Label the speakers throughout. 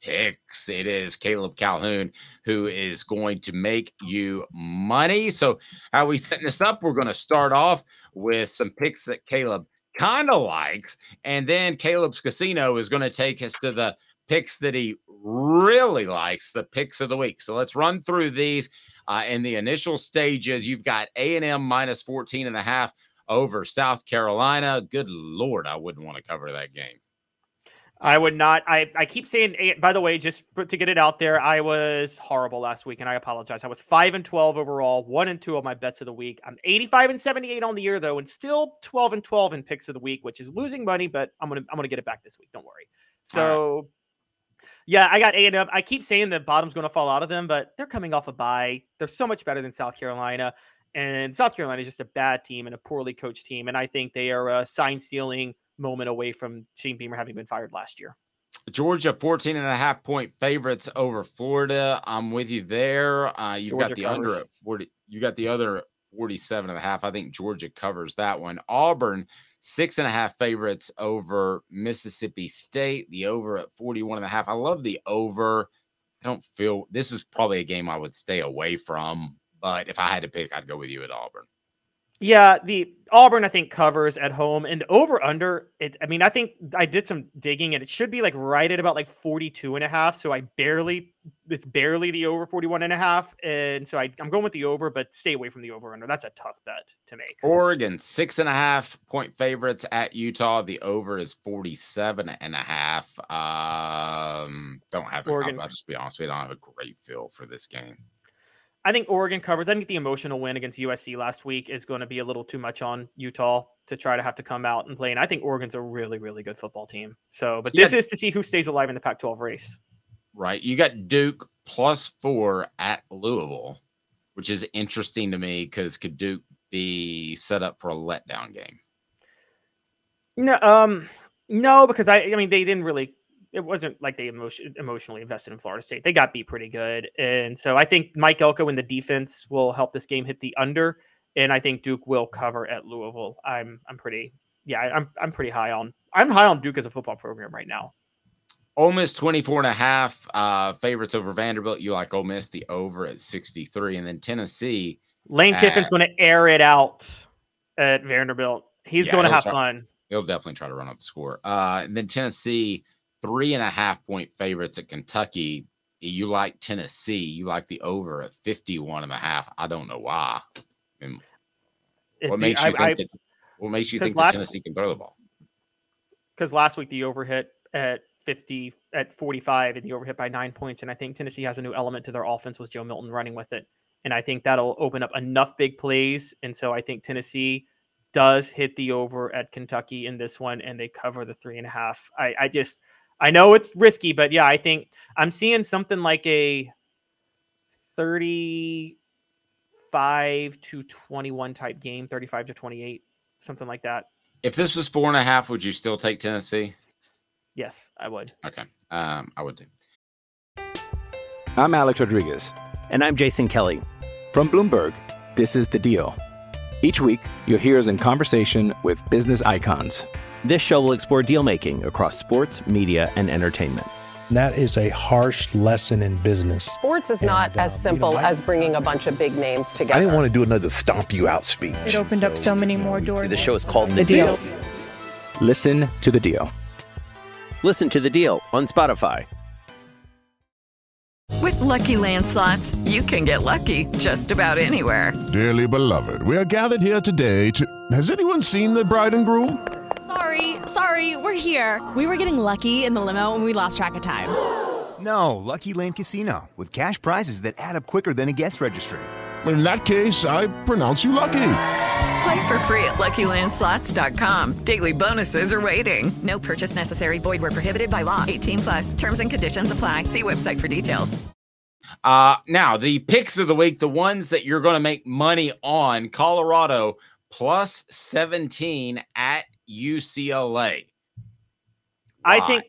Speaker 1: picks. It is Caleb Calhoun who is going to make you money. So, how we setting this up? We're going to start off with some picks that Caleb kind of likes, and then Caleb's Casino is going to take us to the picks that he really likes, the picks of the week. So, let's run through these. Uh, in the initial stages, you've got A&M minus 14 and a half over South Carolina. Good Lord, I wouldn't want to cover that game.
Speaker 2: I would not. I, I keep saying. eh, By the way, just to get it out there, I was horrible last week, and I apologize. I was five and twelve overall, one and two on my bets of the week. I'm 85 and 78 on the year though, and still 12 and 12 in picks of the week, which is losing money, but I'm gonna I'm gonna get it back this week. Don't worry. So, yeah, I got A and M. I keep saying the bottom's going to fall out of them, but they're coming off a bye. They're so much better than South Carolina, and South Carolina is just a bad team and a poorly coached team, and I think they are a sign stealing moment away from Shane Beamer having been fired last year.
Speaker 1: Georgia 14 and a half point favorites over Florida. I'm with you there. Uh, you've
Speaker 2: Georgia
Speaker 1: got the under
Speaker 2: covers.
Speaker 1: at 40. You got the other 47 and a half. I think Georgia covers that one. Auburn, six and a half favorites over Mississippi State. The over at 41 and a half. I love the over. I don't feel this is probably a game I would stay away from, but if I had to pick, I'd go with you at Auburn.
Speaker 2: Yeah, the Auburn I think covers at home and over under it. I mean, I think I did some digging and it should be like right at about like 42 and a half. So I barely, it's barely the over 41 and a half. And so I, I'm going with the over, but stay away from the over under. That's a tough bet to make.
Speaker 1: Oregon, six and a half point favorites at Utah. The over is 47 and a half. Um, don't have.
Speaker 2: Oregon.
Speaker 1: I'll, I'll just be honest with you. I don't have a great feel for this game.
Speaker 2: I think Oregon covers. I think the emotional win against USC last week is going to be a little too much on Utah to try to have to come out and play. And I think Oregon's a really, really good football team. So, but this
Speaker 1: Yeah.
Speaker 2: is to see who stays alive in the Pac 12 race.
Speaker 1: Right. You got Duke plus four at Louisville, which is interesting to me because could Duke be set up for a letdown game?
Speaker 2: No, um, no, because I, I mean, they didn't really. It wasn't like they emotion, emotionally invested in Florida State. They got beat pretty good, and so I think Mike Elko and the defense will help this game hit the under, and I think Duke will cover at Louisville. I'm, I'm pretty, yeah, I'm, I'm pretty high on. I'm high on Duke as a football program right now.
Speaker 1: Ole Miss 24 and a half uh, favorites over Vanderbilt. You like Ole Miss, the over at 63. And then Tennessee.
Speaker 2: Lane Kiffin's
Speaker 1: Uh,
Speaker 2: going to air it out at Vanderbilt. He's
Speaker 1: Yeah,
Speaker 2: going to have
Speaker 1: try-
Speaker 2: fun.
Speaker 1: He'll definitely try to run up the score. Uh, and then Tennessee, three and a half point favorites at Kentucky. You like Tennessee. You like the over at 51 and a half. I don't know why. I mean,
Speaker 2: If
Speaker 1: what
Speaker 2: the-
Speaker 1: makes you
Speaker 2: I-
Speaker 1: think
Speaker 2: I-
Speaker 1: that, what makes you think that Tennessee can throw the ball?
Speaker 2: because last week the over hit at 50 at 45 and the over hit by nine points and i think tennessee has a new element to their offense with joe milton running with it and i think that'll open up enough big plays and so i think tennessee does hit the over at kentucky in this one and they cover the three and a half i, I just i know it's risky but yeah i think i'm seeing something like a 35 to 21 type game 35 to 28 something like that
Speaker 1: If this was four and a half, would you still take Tennessee?
Speaker 2: Yes, I would.
Speaker 1: Okay. Um, I would do.
Speaker 3: I'm Alex Rodriguez.
Speaker 4: And I'm Jason Kelly.
Speaker 3: From Bloomberg, this is The Deal. Each week, you'll hear us in conversation with business icons.
Speaker 4: This show will explore deal making across sports, media, and entertainment.
Speaker 5: That is a harsh lesson in business.
Speaker 6: Sports is
Speaker 5: And,
Speaker 6: not
Speaker 5: uh,
Speaker 6: as
Speaker 5: you know,
Speaker 6: simple
Speaker 5: I-
Speaker 6: as bringing a bunch of big names together.
Speaker 7: I didn't want to do another stomp you out speech.
Speaker 8: It opened up so many more doors.
Speaker 4: The show is called
Speaker 8: The Deal.
Speaker 3: Listen to The Deal.
Speaker 4: Listen to the deal on Spotify.
Speaker 9: With Lucky Land slots, you can get lucky just about anywhere.
Speaker 10: Dearly beloved, we are gathered here today to. Has anyone seen the bride and groom?
Speaker 11: Sorry, sorry, we're here. We were getting lucky in the limo and we lost track of time.
Speaker 12: No, Lucky Land Casino, with cash prizes that add up quicker than a guest registry.
Speaker 10: In that case, I pronounce you lucky.
Speaker 9: Play for free at LuckyLandSlots.com. Daily bonuses are waiting. No purchase necessary. Void where prohibited by law. 18 plus. Terms and conditions apply. See website for details.
Speaker 1: Uh, now the picks of the week, the ones that you're going to make money on Colorado plus 17 at UCLA.
Speaker 2: I think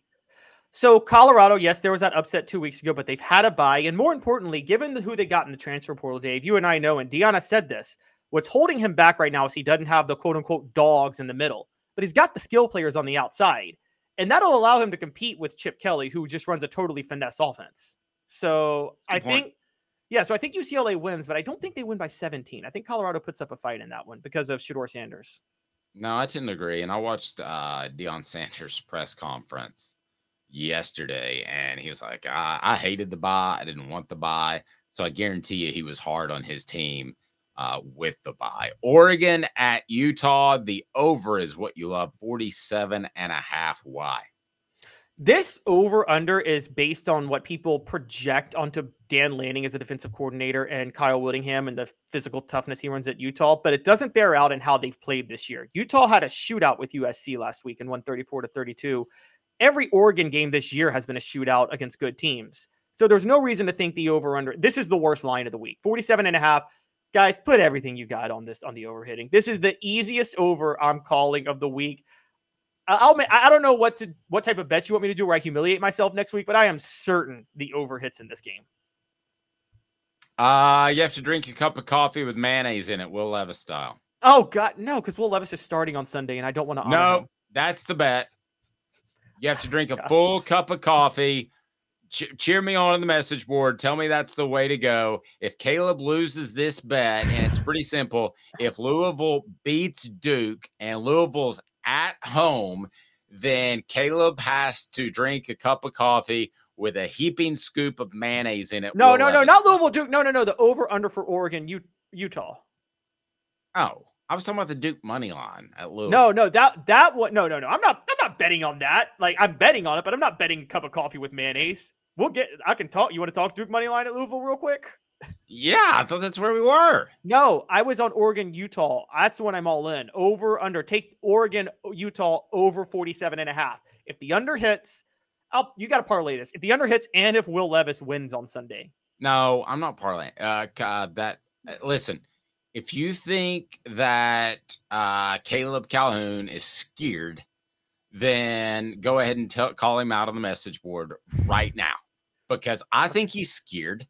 Speaker 2: so. Colorado, yes, there was that upset two weeks ago, but they've had a bye, and more importantly, given the, who they got in the transfer portal, Dave, you and I know, and Deion said this. What's holding him back right now is he doesn't have the quote unquote dogs in the middle, but he's got the skill players on the outside, and that'll allow him to compete with Chip Kelly, who just runs a totally finesse offense. So I
Speaker 1: point.
Speaker 2: think, yeah, so I think UCLA wins, but I don't think they win by 17. I think Colorado puts up a fight in that one because of Shedeur Sanders.
Speaker 1: No, I tend to agree. And I watched uh Deion Sanders' press conference yesterday, and he was like, I, I hated the bye. I didn't want the bye. So I guarantee you he was hard on his team uh, with the bye. Oregon at Utah, the over is what you love 47 and a half. Why?
Speaker 2: This over under is based on what people project onto Dan Lanning as a defensive coordinator and Kyle Whittingham and the physical toughness he runs at Utah, but it doesn't bear out in how they've played this year. Utah had a shootout with USC last week and won 34 to 32. Every Oregon game this year has been a shootout against good teams. So there's no reason to think the over under. This is the worst line of the week. 47 and a half. Guys, put everything you got on this on the overhitting. This is the easiest over I'm calling of the week. I- I'll I don't know what to what type of bet you want me to do where I humiliate myself next week, but I am certain the over hits in this game.
Speaker 1: Uh, you have to drink a cup of coffee with mayonnaise in it, Will Levis style.
Speaker 2: Oh God, no, because Will Levis is starting on Sunday, and I don't want to.
Speaker 1: No, that's the bet. You have to drink a full cup of coffee. Che- cheer me on on the message board. Tell me that's the way to go. If Caleb loses this bet, and it's pretty simple, if Louisville beats Duke and Louisville's at home, then Caleb has to drink a cup of coffee with a heaping scoop of mayonnaise in it.
Speaker 2: No, no, no, not Louisville Duke. No, no, no. The over under for Oregon, U- Utah.
Speaker 1: Oh, I was talking about the Duke money line at Louisville.
Speaker 2: No, no, that that what? No, no, no. I'm not. I'm not betting on that. Like I'm betting on it, but I'm not betting a cup of coffee with mayonnaise. We'll get. I can talk. You want to talk Duke money line at Louisville real quick?
Speaker 1: Yeah, I thought that's where we were.
Speaker 2: No, I was on Oregon, Utah. That's the one I'm all in. Over, under. Take Oregon, Utah over 47 and a half. If the under hits, I'll, you got to parlay this. If the under hits and if Will Levis wins on Sunday.
Speaker 1: No, I'm not parlaying. Uh, uh, that uh, listen, if you think that uh, Caleb Calhoun is scared, then go ahead and tell, call him out on the message board right now, because I think he's scared,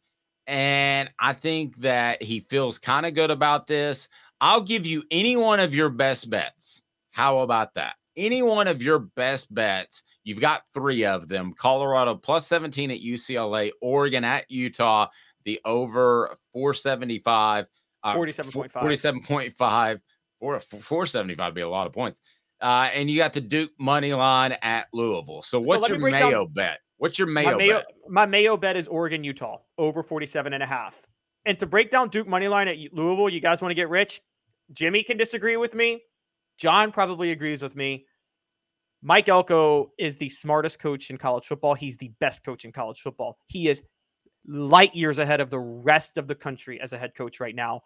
Speaker 1: and I think that he feels kind of good about this. I'll give you any one of your best bets. How about that? Any one of your best bets. You've got three of them Colorado plus 17 at UCLA, Oregon at Utah, the over 475, uh,
Speaker 2: 47.5.
Speaker 1: 47.5, or 475 would be a lot of points. Uh, and you got the Duke money line at Louisville. So, what's
Speaker 2: me
Speaker 1: your
Speaker 2: break down-
Speaker 1: Mayo bet? What's your Mayo,
Speaker 2: my Mayo,
Speaker 1: bet?
Speaker 2: my Mayo bet is Oregon, Utah over 47 and a half. And to break down Duke money line at Louisville, you guys want to get rich? Jimmy can disagree with me. John probably agrees with me. Mike Elko is the smartest coach in college football. He's the best coach in college football. He is light years ahead of the rest of the country as a head coach right now.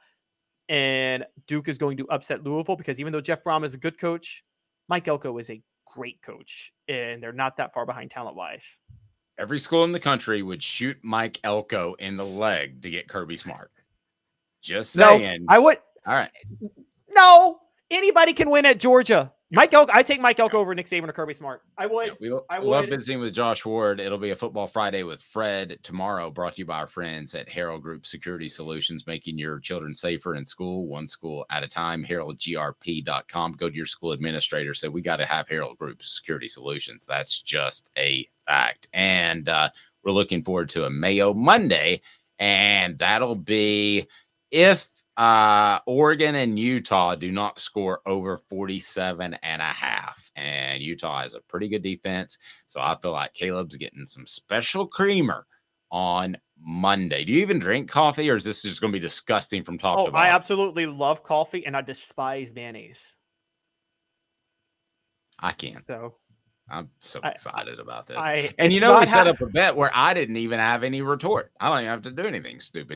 Speaker 2: And Duke is going to upset Louisville because even though Jeff Brohm is a good coach, Mike Elko is a great coach, and they're not that far behind talent wise.
Speaker 1: Every school in the country would shoot Mike Elko in the leg to get Kirby Smart. Just
Speaker 2: No,
Speaker 1: saying.
Speaker 2: I would.
Speaker 1: All right.
Speaker 2: No, anybody can win at Georgia. Mike Elk, I take Mike Elk over Nick Saban or Kirby Smart. I would.
Speaker 1: Yeah, we lo-
Speaker 2: I
Speaker 1: love
Speaker 2: would.
Speaker 1: visiting with Josh Ward. It'll be a football Friday with Fred tomorrow, brought to you by our friends at Harold Group Security Solutions, making your children safer in school, one school at a time. HaroldGRP.com. Go to your school administrator. Say, we got to have Harold Group Security Solutions. That's just a fact. And uh, we're looking forward to a Mayo Monday. And that'll be if uh, Oregon and Utah do not score over 47 and a half. And Utah has a pretty good defense. So I feel like Caleb's getting some special creamer on Monday. Do you even drink coffee or is this just going to be disgusting from top
Speaker 2: Oh,
Speaker 1: to bottom?
Speaker 2: I absolutely love coffee and I despise mayonnaise.
Speaker 1: I can't.
Speaker 2: So
Speaker 1: I'm so
Speaker 2: I-
Speaker 1: excited about this.
Speaker 2: I-
Speaker 1: and you know, we set
Speaker 2: ha-
Speaker 1: up a bet where I didn't even have any retort. I don't even have to do anything stupid.